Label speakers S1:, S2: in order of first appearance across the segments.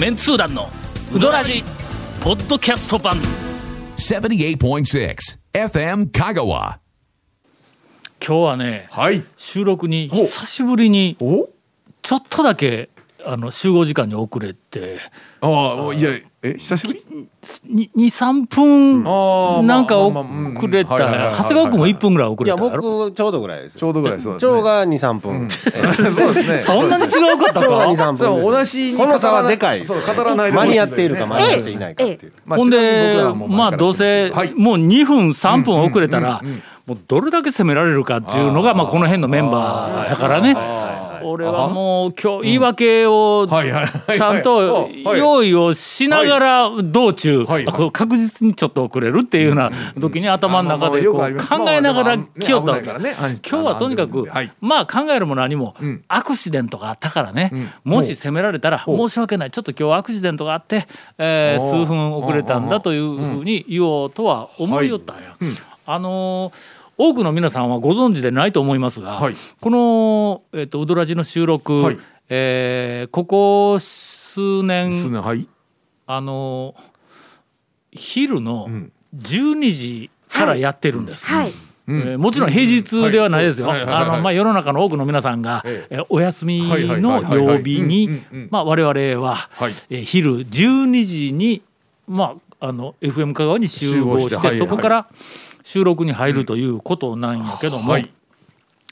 S1: メンツー団のウドラジポッドキャスト版
S2: 78.6 FM Kagawa.
S1: 今日はね
S3: はい。
S1: 収録に久しぶりに
S3: お
S1: ちょっとだけあの集合時間に遅れて
S3: ああ、いや、え、久しぶり
S1: ？23分なんか遅れた長谷川君も1分ぐらい遅
S4: いや
S1: れたやろ？
S4: 僕ちょうどぐらいです
S3: ちょうどぐらいそうですね。
S4: 長が23分、
S3: そうですね。
S1: そんなに違うかったか
S4: ？23分
S3: 同じに
S4: この差はでかいです。
S3: そう語らないで
S4: 間に合っているか間に合っていないかっていう、
S3: まあ
S1: ほんでまあどうせ
S3: はい。
S1: もう2分3分遅れたらもうどれだけ攻められるかっていうのがまあこの辺のメンバーやからね俺はもう今日言い訳をちゃんと
S3: はい。
S1: 用意をしながら道中確実にちょっと遅れるっていうような時に頭の中でこう考えながら来よったわけ。今日はとにかく
S3: はい。
S1: まあ考えるも何も
S3: ん。
S1: アクシデントがあったからね。もし責められたら申し訳ない。ちょっと今日アクシデントがあってえ数分遅れたんだというふうに言おうとは思いよったんや。あのー多くの皆さんはご存知でないと思いますが、
S3: はい。
S1: この、えっとウドラジの収録、
S3: はい。
S1: えーここ数年
S3: 数年はい。
S1: あの昼の
S3: ん。
S1: 12時からやってるんです。
S5: はい。
S1: えーもちろん平日ではないですよ。あのまあ世の中の多くの皆さんが、
S3: え
S1: え。ーお休み
S3: はい。はい。
S1: の
S3: はい。はい。はい
S1: 曜日にまあ我々は、
S3: はい。
S1: えー昼12時にまああの FM 香川に集合して
S3: 集合してはい。
S1: そこから収録に入るということなんやけども。
S3: はい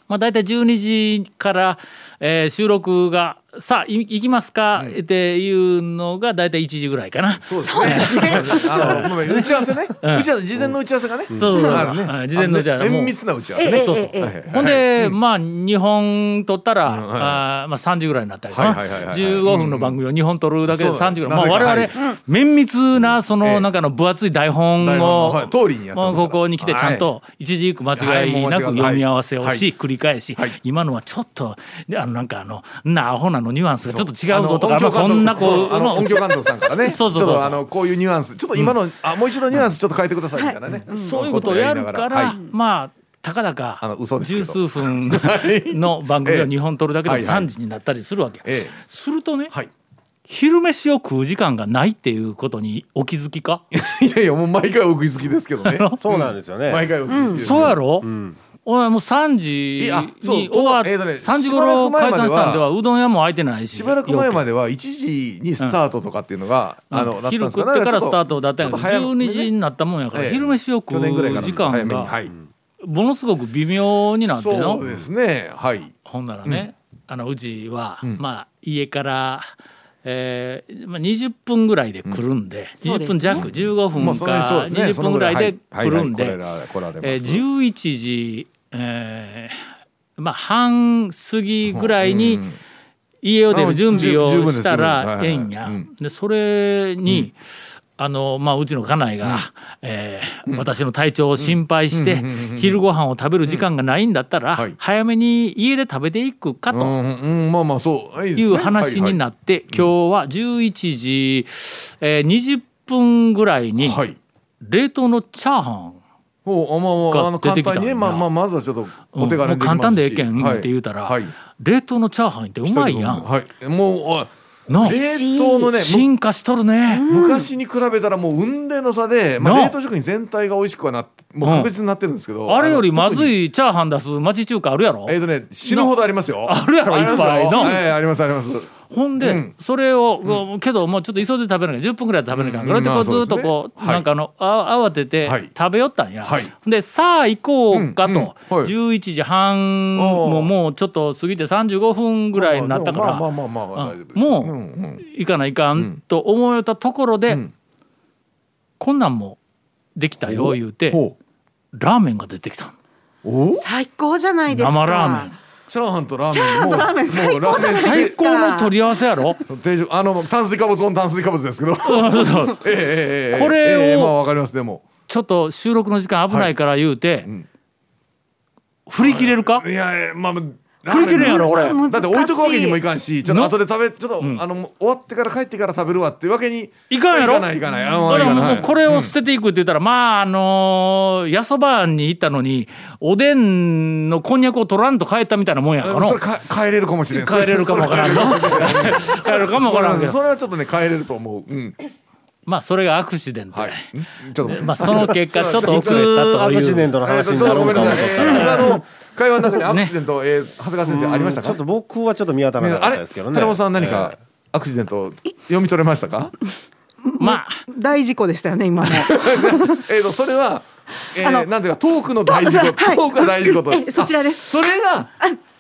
S1: まあ、大体12時から、えー収録が「さあい行きますか?」っていうのが大体1時ぐらいかな。
S3: そうですね。あの打ち合わせね。打ち合わせ事前の打ち合わせがね。
S1: そうそう。そう事前の打ち合わせ。
S3: あのね
S1: もう。
S3: 綿密な打ち合わせね。
S1: そうそう。
S5: ええ
S1: ほんで、まあ2本撮ったら、
S3: はい
S1: あーまあ、3時ぐらいになったりかな、
S3: はいはいはいはい
S1: 15分の番組を2本撮るだけで
S3: そう
S1: 3時ぐらい、まあ、
S3: な
S1: 我々、綿密なそ
S3: え
S1: の
S3: え
S1: 中の分厚い台本を、
S3: のはい。通りにやって
S1: ここに来てちゃんと一字一句間違いなく読み合わせをし、繰り返し、
S3: はい。
S1: 今のはちょっとであのなんかあのなアホなのニュアンスがちょっと違うぞとかまあそんなこ
S3: そうあの
S1: う
S3: 音響監督さんからね。
S1: そうそうそう
S3: ちょっとあのこういうニュアンス、ちょっと今のあもう一度ニュアンスちょっと変えてくださいみたいなね。
S1: そういうことをやるから、
S3: はい。
S1: まあたかだか十
S3: ど。
S1: 数分の番組を2本撮るだけでも
S3: はいはい。
S1: 3時になったりするわけ。
S3: ええ。
S1: するとね、
S3: はい。
S1: 昼飯を食う時間がないっていうことにお気づきか？
S3: いやいやもう毎回お食い好きですけどね。
S4: そうなんですよね、
S3: 毎回お食い好きですよ。
S1: そうやろ、お前もう3時に終わっ、
S3: えーとね
S1: 3時頃解散したんでは
S3: し
S1: うどん屋も開いてないし
S3: しばらく前ま
S1: で
S3: では1時にスタートとかっていうのが、あのだったん
S1: 昼
S3: ですか
S1: 食ってからスタートだったんやけど
S3: ちょっと早め
S1: 12
S3: ね。
S1: 時になったもんやから、
S3: ええ。
S1: 昼飯を食う
S3: 去年ぐらいから
S1: 時間が
S3: はい。
S1: ものすごく微妙になっての。
S3: そうですね。はい。
S1: ほんならね、あのうちは、まあ家から、えーまあ、20分ぐらいで来るんで、20分弱、15分か
S3: そうですね。
S1: 20分ぐらいで来るんで、
S3: そのぐらいはい。はいはい来られます。
S1: えー11時、えーまあ、半過ぎぐらいに家を出る準備をしたらええんや。
S3: うん。
S1: でそれに、あのまあ、うちの家内が、えー私の体調を心配して、昼ご飯を食べる時間がないんだったら、
S3: はい。
S1: 早めに家で食べていくかと。
S3: まあまあそう。い
S1: う話になって、今日は11時、えー、20分ぐらいに冷凍のチャーハン
S3: おあまあまあ簡単にねまあまあまずはちょっとお手軽にできますし。
S1: 簡単でええけんって言うたら、
S3: はい。
S1: 冷凍のチャーハンってうまいやん。
S3: はい。もう冷凍のねむ
S1: 進化しとるね。
S3: 昔に比べたらもう雲泥の差で、まあ、冷凍食品全体が美味しくはなもう確実になってるんですけど、
S1: あれよりまず
S3: い
S1: いチャーハン出す町中華あるやろ？
S3: えっ、とね死ぬほどありますよ。
S1: あるやろいっぱいの
S3: ええありますあります
S1: ほんで、
S3: うん。
S1: それを、けどもうちょっと急いで食べなきゃ10分ぐらいで食べなきゃ、
S3: うん。
S1: これでこうずっとこう、
S3: はい。
S1: なんかあのあ慌てて
S3: はい。
S1: 食べよったんや、
S3: はい。
S1: でさあ行こうかと、
S3: うん。うん。はい。
S1: 11時半ももうちょっと過ぎて35分ぐらいになったから、
S3: まあまあまあまあまあ
S1: あ
S3: 大丈夫です。
S1: もう行かないかんと思えたところで、
S3: ん。
S1: こんなんもできたよ言うて
S3: ほ
S1: ラーメンが出てきた
S5: 最高じゃないですか。
S1: 生ラーメン
S3: チャーハンとラーメン
S5: チャーハンとラーメン最高
S1: 最高の取り合わせやろ？
S3: あの炭水化物オン炭水化物ですけど。
S1: そうそう
S3: ええ
S1: これを
S3: ええまあわかります。でも。
S1: ちょっと収録の時間危ないから言うて、
S3: ん。
S1: 振り切れるか、
S3: い。やいやまあまあ
S1: 食い切れんやろこれ。
S3: だって置いとくわけにもいかんしちょっと後で食べちょっと、あの終わってから帰ってから食べるわっていうわけに
S1: いかんやろ？
S3: いかないいかない。あまあ
S1: だから
S3: いかない。
S1: もうこれを捨てていくって言ったら、まああのー、やそばに行ったのにおでんのこんにゃくを取らんと帰ったみたいなもんやからの
S3: それか帰れるかもしれん。
S1: 帰れるかもわからんの 帰れるかもわからんけど。
S3: それはちょっとね帰れると思う。うん。
S1: まあそれがアクシデント
S3: は
S1: や
S3: いん。ちょっと。
S1: まあその結果ちょっと遅
S4: いつ
S1: れたという。
S4: アクシデントの
S3: えーとちょっ
S4: 話になる
S3: とごめんなさい、
S4: のか思った
S3: えー
S4: ら
S3: 会話の中に アクシデント、えー長谷川先生ありましたか？
S4: ちょっと僕はちょっと見当たらなかったですけどね。
S3: 寺本さん何かアクシデント読み取れましたか？
S1: まあ。
S5: 大事故でしたよね今の。
S3: えーとそれは、え
S5: あの
S3: ー、なんていうかトークの大事故、
S5: はい。
S3: トークの大事故と。
S5: えそちらです。
S3: あそれが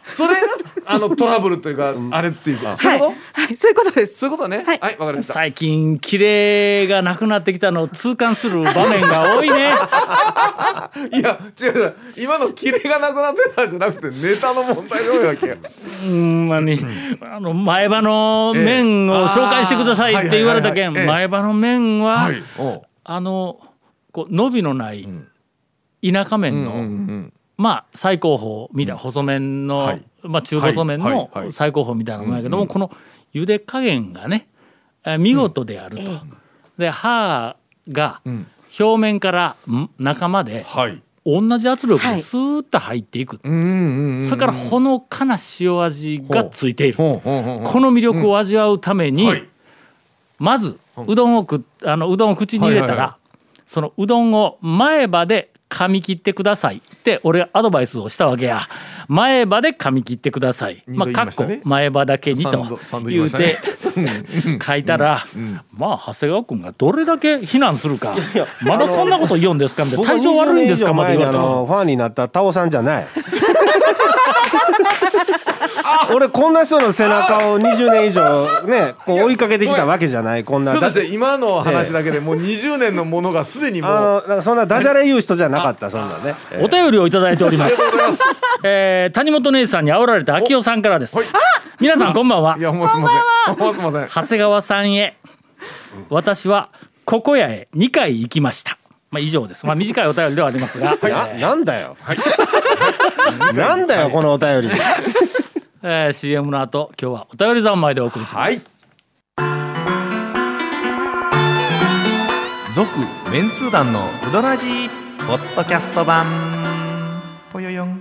S3: それがあのトラブルというか、あれっていうか。そう
S5: はいいう
S3: こと、
S5: はい。そういうことです。
S3: そういうことね。
S5: はい。
S3: はいわ、かりました。
S1: 最近キレがなくなってきたのを痛感する場面が多いね。
S3: いや違う違う。今のキレがなくなってたんじゃなくてネタの問題が多いわけよ。
S1: うんまにあの前歯の麺を紹介してくださいって言われたけん前歯の麺は、あのこう伸びのない田舎麺の、
S3: うんうん
S1: まあ最高峰みたいな細麺の、
S3: はい。
S1: まあ中細麺
S3: はい。
S1: の
S3: はい。はい。
S1: 最高峰みたいなもんやけども、この茹で加減がねえー見事であると。で歯が
S3: ん。
S1: 表面からん中まで
S3: はい。
S1: 同じ圧力
S5: はい。
S1: でスーッと入っていく、
S3: うんうんうん
S1: それからほのかな塩味がついている、この魅力を味わうために、
S3: はい。
S1: まずうどんをくあのうどんを口に入れたら、
S3: はいはいは
S1: そのうどんを前歯で噛み切ってくださいって俺アドバイスをしたわけや。前歯で噛み切ってください。
S3: 二度言い
S1: かっこ前歯だけにと
S3: 言
S1: うて書いたら、まあ長谷川君がどれだけ非難するか。まだそんなこと言うんですかみたいな。体調悪いんですか
S4: 20
S1: まで言われた
S4: ファンになったタオさんじゃない 俺こんな人の背中を20年以上ねこう追いかけてきたわけじゃないこんな。
S3: だっ
S4: て
S3: て今の話だけでもう20年のものがすでにもう。
S4: あのなんかそんなダジャレ言う人じゃなかったそんなね。ええ
S1: お便りをいただいております。えー谷本姉さんに煽られた秋代さんからです。
S3: はい。
S1: 皆さんこんばんは。い
S3: やもうすみません。もうすみません。
S1: 長谷川さんへ。私はここ屋へ2回行きましたまあ以上です。まあ短いお便りではありますが、
S4: な なんだよ、なんだよこのお便り。
S1: えー CM の後今日はお便り三昧でお送りします、
S3: はい。
S6: 続メンツー団のウドラジーポッドキャスト版。ぽよよん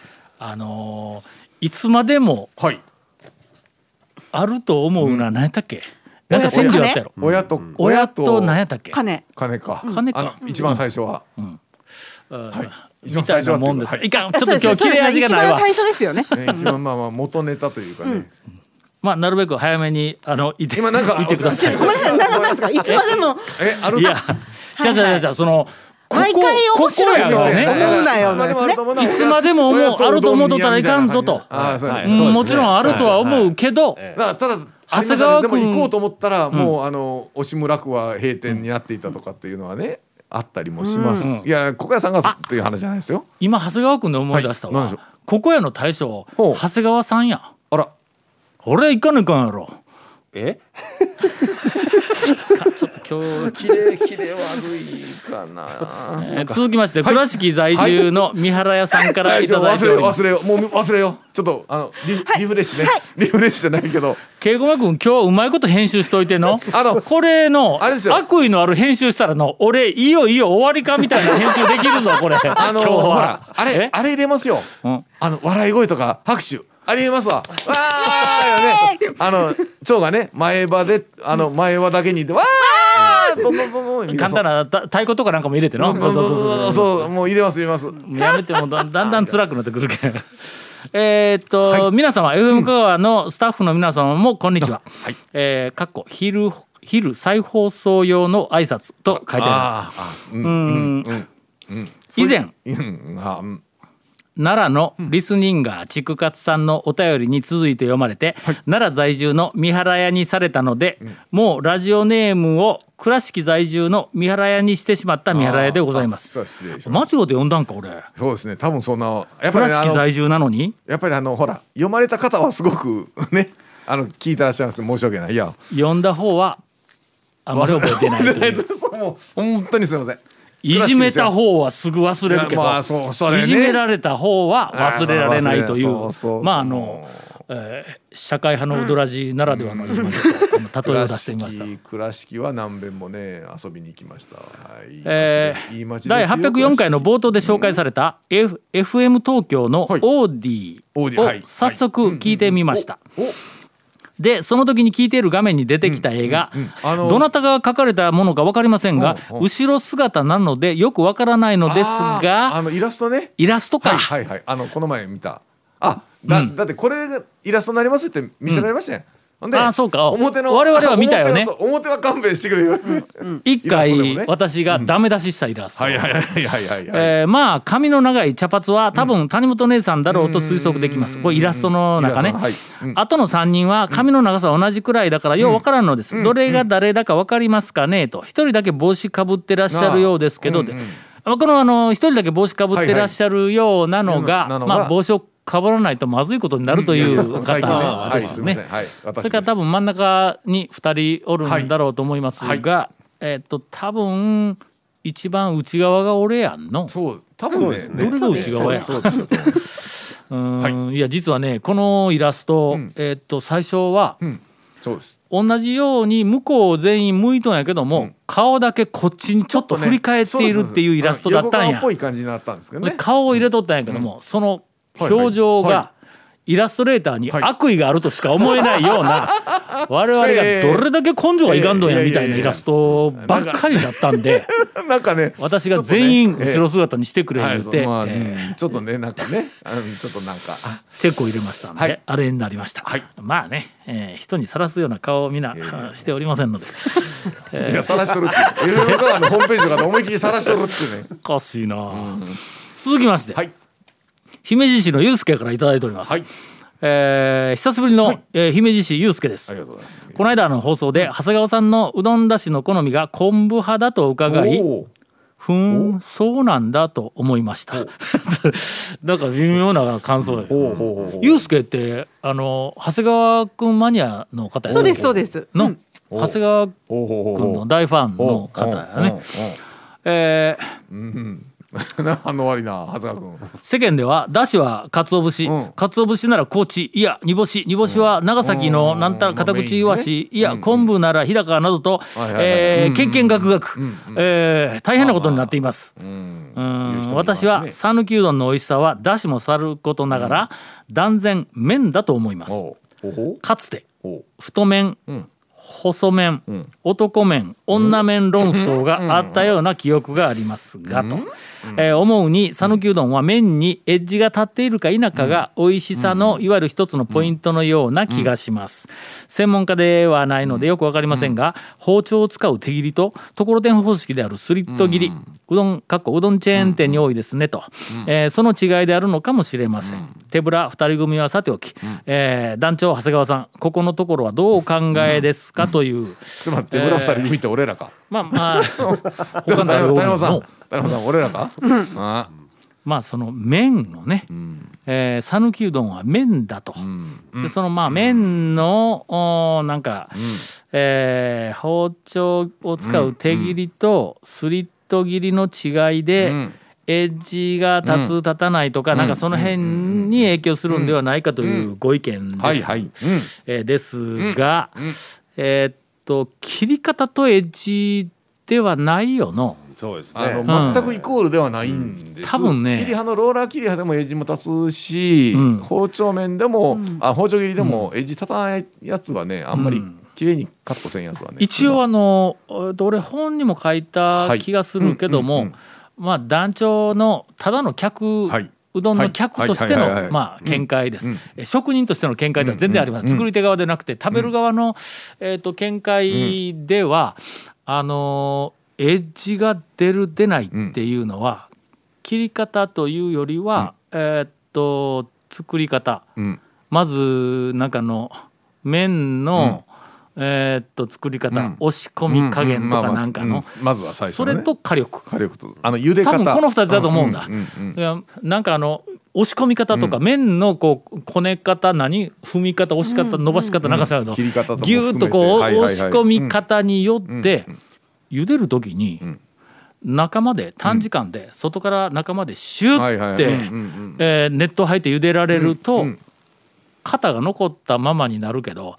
S1: あのーいつまでも
S3: はい。
S1: あると思うのは何やったっけ、なんか川柳あったやろ。
S3: 親と
S1: 親と何やったっけ？
S5: 金。
S3: 金か。
S1: 金か。
S3: あの一番最初は。
S1: うん。
S3: 一番
S1: みたいもんです、
S3: はい
S1: い、かん。ちょっと今日切れ味がないわ。
S5: 一番最初ですよね。
S3: ね一番まあまあ元ネタというかね。
S1: まあなるべく早めにあのいて
S3: 今なんか
S1: いてください。
S5: ごめんなさい。何だったんですか？いつまでも。
S3: えある
S1: いやじゃあじゃあじゃその
S5: 毎回面白い
S1: ここやがね。
S5: 思うなよ
S3: いつまでもあると思うない
S1: つまでも思うあると思うとったらいかん。ぞともちろんあるとは思うけど、
S3: ただ
S1: 長谷川
S3: でも
S1: 君
S3: 行こうと思ったらもうあの押村区は閉店になっていたとかっていうのはねあったりもします。
S1: うん。
S3: いやここ屋さんがという話じゃないですよ。
S1: 今長谷川君で思い出したわ、ここやの大将長谷川さんや。
S3: あら。
S1: 俺行かなあかんやろ。
S4: え？
S1: ちょっと今日。
S3: 綺麗綺麗悪いかな。
S1: えー続きまして倉敷在住の三原屋さんからい。ただいて
S3: 忘れよう
S1: おります
S3: 忘れようもう忘れよう。ちょっとあのリ,、リフレッシュね、リフレッシュじゃないけど。
S1: 慶駒君今日うまいこと編集しといての？
S3: あの
S1: これの
S3: あれですよ。
S1: 悪意のある編集したらの俺いいよいいよ終わりかみたいな編集できるぞこれ。
S3: あの
S1: 今日は。
S3: ほらあれ
S1: え？
S3: あれ入れますよ、
S1: うん。
S3: あの笑い声とか拍手。ありえますわ。わーよね。あの蝶がね前歯であの前歯だけにいてわーどんどんどんどんみんな。
S1: 簡単なた太鼓とかなんかも入れての？
S3: そうもう入れます入れます。
S1: やめてもうだ だんだん辛くなってくるけんえーっと、皆様 FM 香川のスタッフの皆様もこんにちは、
S3: はい。
S1: えーかっこ昼昼再放送用の挨拶と書いてあります。
S3: う
S1: うんん
S3: うん。うん
S1: 以前
S3: うん
S1: 奈良のリスニンガー畜活さんのお便りに続いて読まれて、奈良在住の三原屋にされたので、もうラジオネームを倉敷在住の三原屋にしてしまった三原屋でございます。間違って読んだんか俺。
S3: そうですね。多分そんなやっぱ
S1: 倉
S3: りねあの
S1: 敷在住なのに？
S3: やっぱりあのほら読まれた方はすごくねあの聞いてらっしゃいます。申し訳ない。いや。
S1: 読んだ方はあまり覚えてない
S3: 本当にすみません
S1: いじめた方はすぐ忘れるけど、
S3: まあそうそれね。
S1: いじめられた方は忘れられないとい
S3: う
S1: まああの、えー社会派のウドラジならではのいじめとあの例えを出してみました。
S3: 倉敷は何遍もね遊びに行きました。はい。
S1: えー、第804回の冒頭で紹介された、F、FM 東京のオ
S3: はい。
S1: ーディを早速聞いてみました。
S3: お
S1: でその時に聞いている画面に出てきた映画、どなたが描かれたものか分かりませんが、
S3: うんう。ん
S1: 後ろ姿なのでよく分からないのですが
S3: あのイラストね。
S1: イラストか、
S3: はいはいはい。あのこの前見た。あだ,、だってこれがイラストになりますって見せられましたよ、ほんで
S1: あそうか。
S3: 表の
S1: 我々は見たよね。
S3: 表は勘弁してくれよ、
S1: 一
S3: イラストでも
S1: 回
S3: ね。
S1: 私がダメ出ししたイラスト、
S3: はいはいはいはいはい。はい、
S1: えーまあ髪の長い茶髪は多分谷本姉さんだろうと推測できます、これイラストの中ね、
S3: はい。うん。
S1: あとの3人は髪の長さは同じくらいだからよう分からんのです、どれが誰だか分かりますかねと一人だけ帽子かぶってらっしゃるようですけど、で。まあこのあの一人だけ帽子かぶってらっしゃるようなのが、
S3: はいはいなのが
S1: まあ、帽子をかぶらないとまずいことになるという方ですすね。それから多分真ん中に2人おるんだろうと思いますが、
S3: はい。
S1: えっと多分一番内側が俺やんの。
S3: そう多分ね。
S1: どれが内側や？
S3: そうです。そうです。
S1: うーんい。や実はねこのイラスト、えっと最初は
S3: そうです。
S1: 同じように向こう全員向いとんやけども、顔だけこっちにちょっと振り返っているっていうイラストだったんや。
S3: ぽい感じになったんですけど
S1: 顔を入れとったんやけども、その表情がイラストレーターに
S3: はい。
S1: 悪意があるとしか思えないような 我々がどれだけ根性がいかんどんやみたいなイラストばっかりだったんで
S3: なんかね
S1: 私が全員後ろ姿にしてくれ
S3: はい。
S1: 言うて、
S3: ちょっとねなんかねちょっとなんかあ
S1: チェックを入れましたんで、
S3: はい。
S1: あれになりました、
S3: はい。
S1: まあね、えー人にさらすような顔をみんなしておりませんので。
S3: いや晒しとるっていう。FM 川のホームページとかで思いっきり晒しとるっていうね。
S1: おかしいな、続きまして、
S3: はい
S1: 姫路市のゆうすけからいただいております、
S3: はい。
S1: えー久しぶりの、えー姫路市ゆうすけです。
S3: ありがとうございます。
S1: この間の放送で長谷川さんのうどんだしの好みが昆布派だと伺いふー。んそうなんだと思いました。なんか微妙な感想やけど。
S3: ほうほうほうほう。
S1: ゆうすけってあの長谷川くんマニアの方や
S5: そうですそうです。
S1: の、
S5: うん。
S1: 長谷川
S3: ほうほうほう
S1: くんの大ファンの方やね。えー
S3: うんな あの悪いな長谷川君。
S1: 世間ではだしは鰹節、
S3: うん。
S1: 鰹節なら高知。いや煮干し煮干しは長崎のなんたら片口いわし、いや昆布なら日高などとえー
S3: うん。
S1: けんけんがくがく。えー大変なことになっています。私は讃岐うどんの美味しさはだしもさることながら、断然麺だと思います。かつて
S3: ほ
S1: 太麺、
S3: ん。
S1: 細麺、男麺女麺論争があったような記憶がありますがと、えー思うに讃岐うどんは麺にエッジが立っているか否かが美味しさのいわゆる一つのポイントのような気がします、専門家ではないのでよくわかりませんが、包丁を使う手切りとところてん方式であるスリット切り、うどんかっこうどんチェーン店に多いですねと、えーその違いであるのかもしれません、手ぶら二人組はさておき、えー団長長谷川さんここのところはどうお考えですかという、
S3: うちょっと待って村二人組って俺らか。
S1: まあまあ
S3: 谷山さん
S1: の
S3: 谷山さん俺らか？あ。
S1: まあその麺のねえー讃岐、うどんは麺だと、でそのまあ麺のおーなんか、えー包丁を使う手切りとスリット切りの違いで、エッジが立つ立たないとか、なんかその辺に影響するんではないかというご意見です。が、えーっと切り方とエッジではないよの。
S4: そうです
S3: あの
S4: ね。
S3: 全くイコールではないんです、
S1: 多分ね。
S3: 切り派のローラー切り派でもエッジも立つし、
S1: うん。
S3: 包丁面でも、あ包丁切りでもエッジ立たないやつはねあんまり綺麗にカットせんやつはね。
S1: 一応あのえーっと俺本にも書いた気がするけども、
S3: はいうん。うん。
S1: まあ団長のただの客、
S3: はい。う
S1: どんの客としてのまあ見解です、え職人としての見解では全然ありません、作り手側でなくて食べる側の、えー、と見解では、あのーエッジが出る出ないっていうのは、切り方というよりは、えーっと作り方、
S3: ん。
S1: まずなんかの麺の、えーっと作り方、押し込み加減とかなんかの、それと火力。
S3: 火力と。あの茹で方。
S1: 多分この2つだと思うんだ。なんかあの押し込み方とか、麺のこうこね方何？踏み方押し方、伸ばし方なんかそうやけど、
S3: 切り方とも
S1: ギューッとこう、
S3: 含めてはいはい。はい
S1: 押し込み方によって、茹でる時に、中まで短時間で、外から中までシュッて熱湯入って茹でられると、
S3: うん
S1: 型が残ったままになるけど、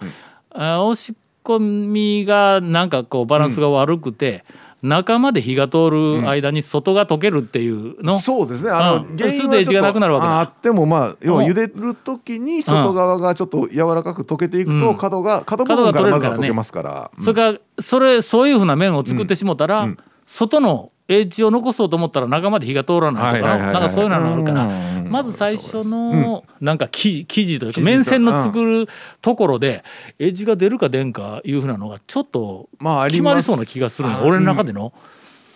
S1: 押し込みがなんかこうバランスが悪くて、中まで火が通る間に外が溶けるっていうの、
S3: そうですね。あ
S1: うん。
S3: の原因
S1: すぐエッジがなくなるわけだ。
S3: ああってもまあ要は
S1: うん。
S3: 茹でる時に外側がちょっと柔らかく溶けていくと、
S1: うん。
S3: 角が角部分からまずは溶けますから。うん
S1: それからそれそういうふうな麺を作ってしもたら、外のエッジを残そうと思ったら中まで火が通らないとか
S3: はいはい
S1: なんかそういうのがあるから。
S3: うん
S1: まず最初のなんか生地生地というか
S3: 生地と
S1: 麺線の作るところでエッジが出るか出んかいうふうなのがちょっと
S3: まああります。
S1: 決まりそうな気がするの。俺の中での。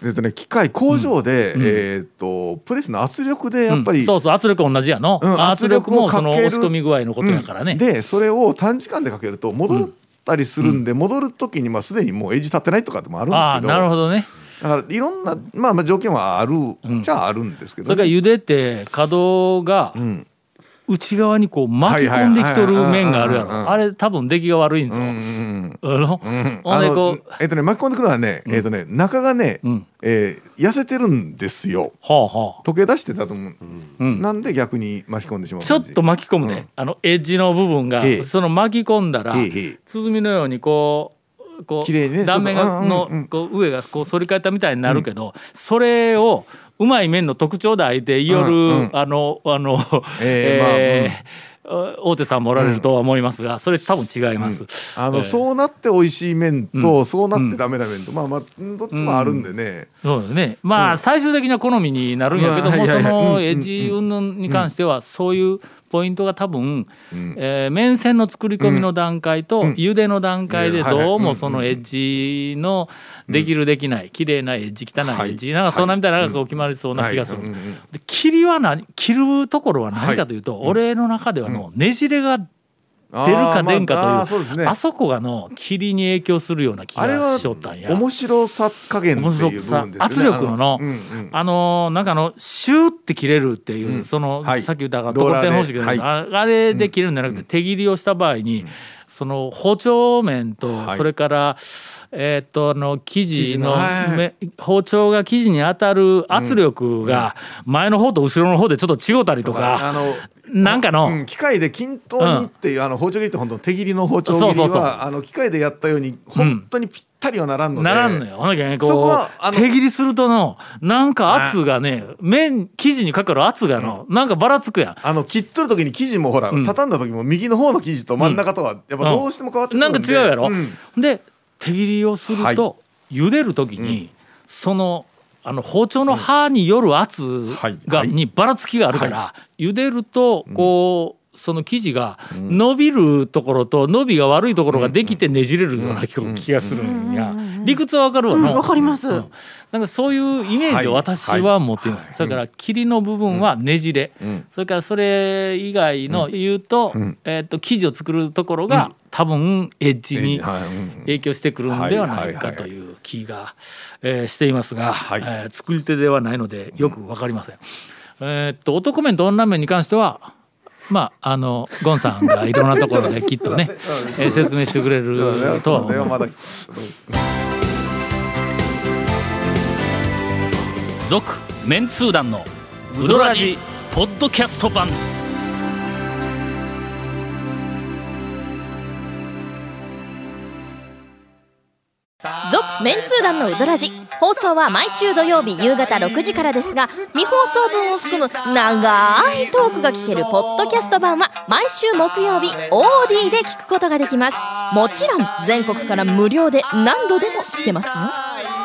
S3: えっとね機械工場で、えーっとプレスの圧力でやっぱり、
S1: うん。そうそう圧力同じやの、
S3: うん
S1: 圧力もその押し込み具合のことやからね、
S3: うん。でそれを短時間でかけると戻ったりするんで、戻る時にまあすでにもうエッジ立ってないとかでもあるんですけど。
S1: なるほどね
S3: だからいろんな、まあ、まあ条件はあるじゃああるんですけど、
S1: それから茹でて角が
S3: ん。
S1: 内側にこう巻き込んできとる面があるやろ。あれ多分出来が悪いんぞ、
S3: うんうん
S1: あの
S3: うんあのえっとね巻き込んでくるのはね、えっとね中がね、
S1: ん。
S3: えー痩せてるんですよ。
S1: はあはあ。
S3: 溶け出してたと思う、
S1: うん。
S3: なんで逆に巻き込んでしまう
S1: ちょっと巻き込むね、あのエッジの部分が
S3: ええ。
S1: その巻き込んだら鼓のようにこうこ
S3: 綺麗にね
S1: う断面がの
S3: うんうんうん。
S1: こう上がこう反り返ったみたいになるけどそれをうまい麺の特徴で相手言よる、
S3: うんうん。
S1: あのあの、
S3: え え
S1: えー大手さんもおられるとは思いますがそれ多分違います。
S3: あの、
S1: ええ
S3: そうなって美味しい麺と、そうなってダメな麺と、まあまあどっちもあるんでね、
S1: そうですね。まあ、最終的な好みになるんやけども、その
S3: うん。
S1: エッジ云々に関しては、そういうポイントが多分、えー麺線の作り込みの段階と茹での段階でどう
S3: うん。
S1: もそのエッジのできるできない綺麗なエッジ汚いエッジなんかそんなみたいなのがこう決まりそうな気がする。で切りは何切るところは何かというと、俺の中ではのねじれが出るか出んかという
S3: あーまあそ
S1: こがの切りに影響するような気がしよったんや。
S3: 面白さ加減っていう部分ですよね
S1: 圧力のの
S3: あうんうん。
S1: あのーなんかあのシューって切れるっていう、その、
S3: はい。
S1: さっき言ったが
S3: ローラーで
S1: ところてん方式で、
S3: はい。
S1: ああれで切るんじゃなくて、手切りをした場合に、その包丁面と、
S3: はい。
S1: それからえーっとあの生地の包丁が生地に当たる圧力が前の方と後ろの方でちょっと違うたりとか、
S3: あの
S1: なんかの、
S3: うん機械で均等にっていう、あの包丁切りって本当手切りの包丁切りは
S1: そうそうそう。
S3: あの機械でやったように本当にぴったりはならんので、
S1: ならんのよ。ほんだけね、
S3: そこ
S1: こ
S3: はあの
S1: う手切りするとのなんか圧がね麺生地にかかる圧がの、なんかばらつくやん。
S3: あの切っとる時に生地もほら、
S1: ん。
S3: 畳んだ時も右の方の生地と真ん中とはやっぱどうしても変わってくる
S1: なんん
S3: で、
S1: か違うやろ、
S3: ん。
S1: で手切りをすると、
S3: は
S1: 茹でる時に、そのあの包丁の刃による圧
S3: はい。
S1: が、
S3: はい。
S1: にばらつきがあるから、茹でるとこう、その生地が伸びるところと伸びが悪いところができてねじれるような気がするんや、理屈はわかるわ
S5: うん
S1: の、
S5: わかります。
S1: うん。なんかそういうイメージを
S3: はい。
S1: 私は持っています、それから切りの部分はねじれ、それからそれ以外の言うと,、えー、と生地を作るところが、多分エッジに影響してくるんではないかという気が、えーしていますが、
S3: はい。
S1: えー作り手ではないのでよく分かりません。えーっと男麺と女麺に関してはまああのゴンさんがいろんなところできっとね、えー説明してくれるとは思い続メンツー団のウドラジポッドキャスト版
S7: 続メンツー団のウドラジ放送は毎週土曜日夕方6時からですが未放送分を含む長いトークが聞けるポッドキャスト版は毎週木曜日 OD で聞くことができます。もちろん全国から無料で何度でも聞けますよ。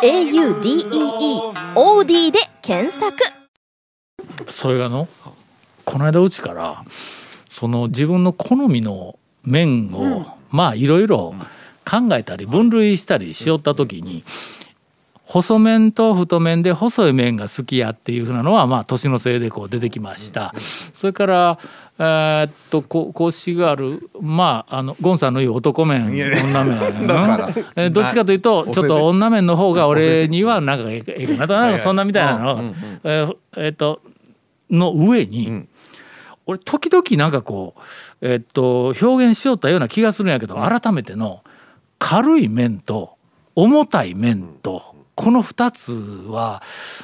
S7: AUDEEOD で検索。
S1: それがのこの間うちからその自分の好みの麺を、まあいろいろ考えたり分類したりしよった時に細麺と太麺で細い麺が好きやっていうふうなのはまあ年のせいでこう出てきました。それからえーっとこ腰があるまああのゴンさんの言う男麺女麺えーどっちかというと
S3: な
S1: ちょっと女麺の方が俺にはなんかええええかなと。なんかそんなみたいなの。
S3: う
S1: えーえーっとの上に、
S3: ん。
S1: 俺時々なんかこうえっと表現しよったような気がするんやけど、改めての軽い面と重たい面と、この2つは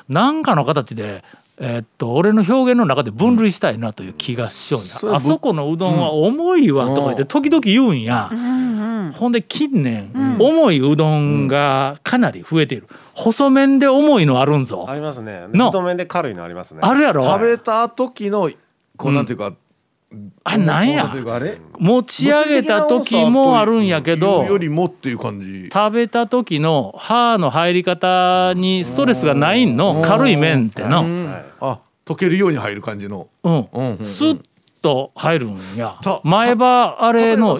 S1: 何かの形で、えっと俺の表現の中で分類したいなという気がしようや、
S3: れは
S1: あそこのうどんは重いわとか言って時々言うんや、ほんで近年、重いうどんがかなり増えている。細麺で重いのあるんぞ、
S4: ありますね。
S1: の。
S4: 太麺で軽いのありますね。
S1: あるやろ。
S3: 食べた時のこうなんていうか、
S1: あれなんや持ち上げた時もあるんやけど
S3: よりもっていう感じ。
S1: 食べた時の歯の入り方にストレスがないの？軽い麺っての、
S3: うん。あ溶けるように入る感じの。
S1: うん。
S3: うん。うん。
S1: スッと入るんや。
S3: た
S1: 前歯あれの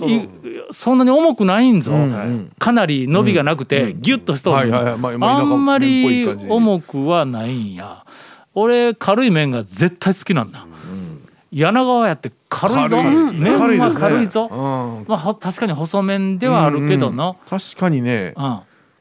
S1: そんなに重くないんぞ、
S3: ん
S1: かなり伸びがなくてギュッとしとる
S3: あ
S1: んまり重くはないんや。俺軽い麺が絶対好きなんだ、柳川やって軽いぞ。麺は
S3: 軽い
S1: ぞ、
S3: うん。
S1: まあほ確かに細麺ではあるけどの、
S3: 確かにね。
S1: うん。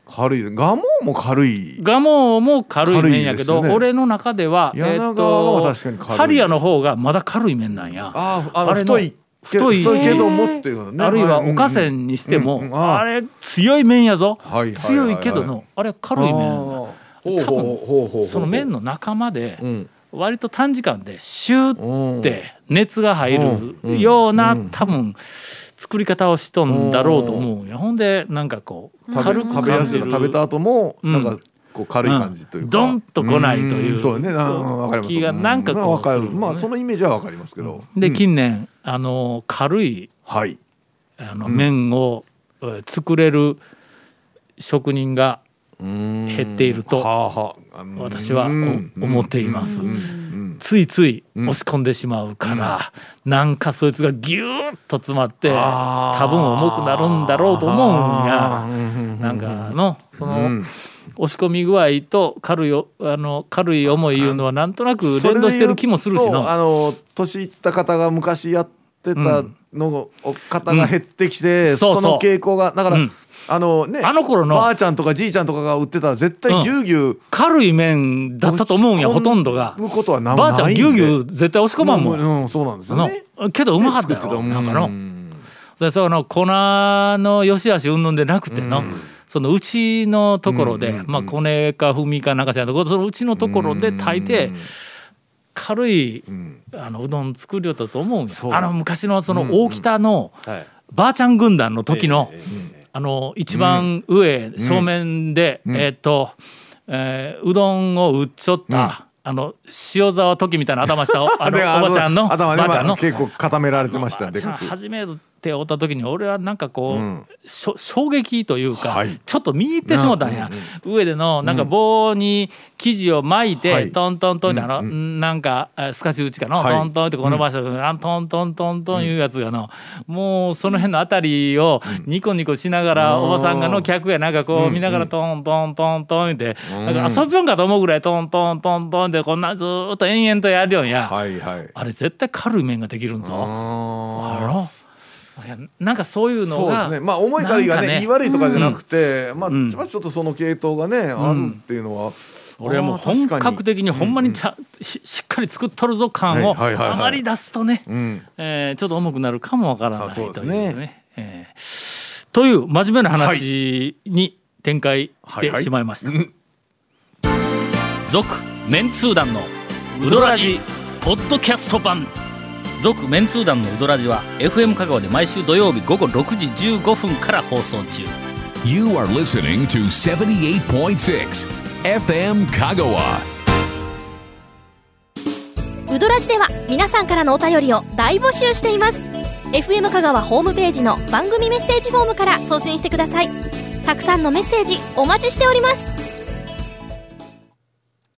S3: 軽い。蒲生も軽い。
S1: ガモも軽い麺やけど、
S3: ね。
S1: 俺の中では
S3: 柳川は確かに軽い
S1: ハリアの方がまだ軽い麺なんや。
S3: あああ太いけ
S1: 太い
S3: けどもっていうのね。
S1: あるいはおかせんにしても、
S3: あ
S1: あれ強い麺やぞ、強いけどのあれ軽い麺
S3: ほうほうほうほうほう
S1: その麺の仲間で
S3: うん
S1: 割と短時間でシュ
S3: うん
S1: ーって熱が入
S3: うん。
S1: るような多分作り方をしとんだろうと思うほんでなんかこう
S3: 食
S1: 軽く
S3: べ食べやすい食べた後も
S1: うん。
S3: なんかこう軽い感じというか、
S1: ドンと来ないという。
S3: うん。そうね。
S1: 気がなんかこう
S3: まあそのイメージはわかりますけど、
S1: で近年あの軽い
S3: はい。
S1: あの麺をえー作れる職人が
S3: 減
S1: 減っていると私は思っています。ついつい押し込んでしまうからなんかそいつがギューッと詰まって多分重くなるんだろうと思うんや。なんかのその
S3: うん。
S1: 押し込み具合と軽いおあの軽い重いいうのはなんとなく連動してる気もするしの
S3: とあの年いった方が昔やってたの方が減ってきて、
S1: うん。そうそう。
S3: その傾向がだから、
S1: うん
S3: あのね
S1: あの頃の。
S3: ばあちゃんとかじいちゃんとかが売ってたら絶対ぎゅうぎゅう
S1: 軽い麺だったと思うんやほとんどが。
S3: むことはな
S1: ばあちゃ
S3: なん
S1: ぎゅうぎゅう絶対押し込まんもん。
S3: うんうんそうなんですよね。
S1: のけどうまかったよ。
S3: 作ってた
S1: なんかの。
S3: うん
S1: でその粉の良し悪しうんぬんでなくての、そのうちのところで、まあコネかふみかなんかしらそのうちのところで炊いて軽い
S3: うん。
S1: あのうどん作りよったと思うんあの昔のその大北の
S4: はい。
S1: ばあちゃん軍団の時の、あの一番上、正面で、
S3: ん。
S1: えっ、と、えーうどんを売っちょった、あの塩沢時みたいな頭したおあの
S3: で
S1: おばちゃんのばあちゃんの
S3: 結構固められてましたでかく
S1: 初めて会った時に俺はなんかこう、
S3: うん。
S1: 衝撃というか、
S3: はい。
S1: ちょっと見入ってしもたんや、上でのなんか棒に生地を巻いて、
S3: はい。
S1: トントントンってあの、
S3: うん
S1: なんかえスカチ打ちかの、
S3: はい。
S1: トントンってこの場所で、あのトントントントンいうやつがの、もうその辺のあたりをニコニコしながら、
S3: うん
S1: おばさんがの客やなんかこう見ながらトントントントンって、だから遊びょんかと思うぐらいトントントントンってこんなずーっと延々とやるよんや、
S3: はいはい。
S1: あれ絶対軽い麺ができるんぞ。
S3: あ
S1: あろいやなんかそういう
S3: ーそう
S1: のが
S3: ですね。まあ重い軽いが
S1: ね
S3: ね。言い悪いとかじゃなくてまあ
S1: うん。
S3: まあちょっとその系統がねあるっていうのは
S1: 俺はもう本格的にほんまにちゃ、ししっかり作っとるぞ感を
S3: はいはいはいはい。
S1: あまり出すとね、
S3: うん。
S1: えーちょっと重くなるかもわからないと
S3: ですね。
S1: いうね。えー。という真面目な話に展開して
S3: はいはい。
S1: しまいました。
S3: うん。
S1: 続、メンツー団のウドラジポッドキャスト版続メンツー団のウドラジは FM 香川で毎週土曜日午後6時15分から放送中。
S2: You are listening to 78.6 FM Kagawa.
S7: ウドラジでは皆さんからのお便りを大募集しています。FM 香川ホームページの番組メッセージフォームから送信してください。たくさんのメッセージお待ちしております